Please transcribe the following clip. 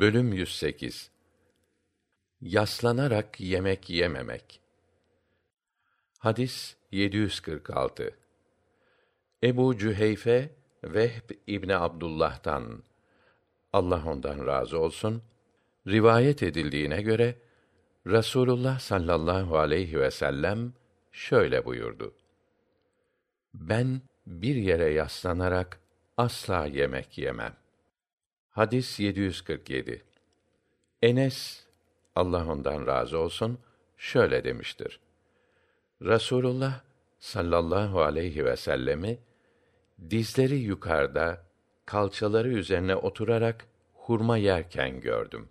Bölüm 108 Yaslanarak yemek yememek. Hadis 746. Ebu Cüheyfe Vehb İbni Abdullah'tan Allah ondan razı olsun rivayet edildiğine göre Rasulullah sallallahu aleyhi ve sellem şöyle buyurdu. Ben bir yere yaslanarak asla yemek yemem. Hadis 747. Enes Allah ondan razı olsun şöyle demiştir. Rasulullah sallallahu aleyhi ve sellemi dizleri yukarıda, kalçaları üzerine oturarak hurma yerken gördüm.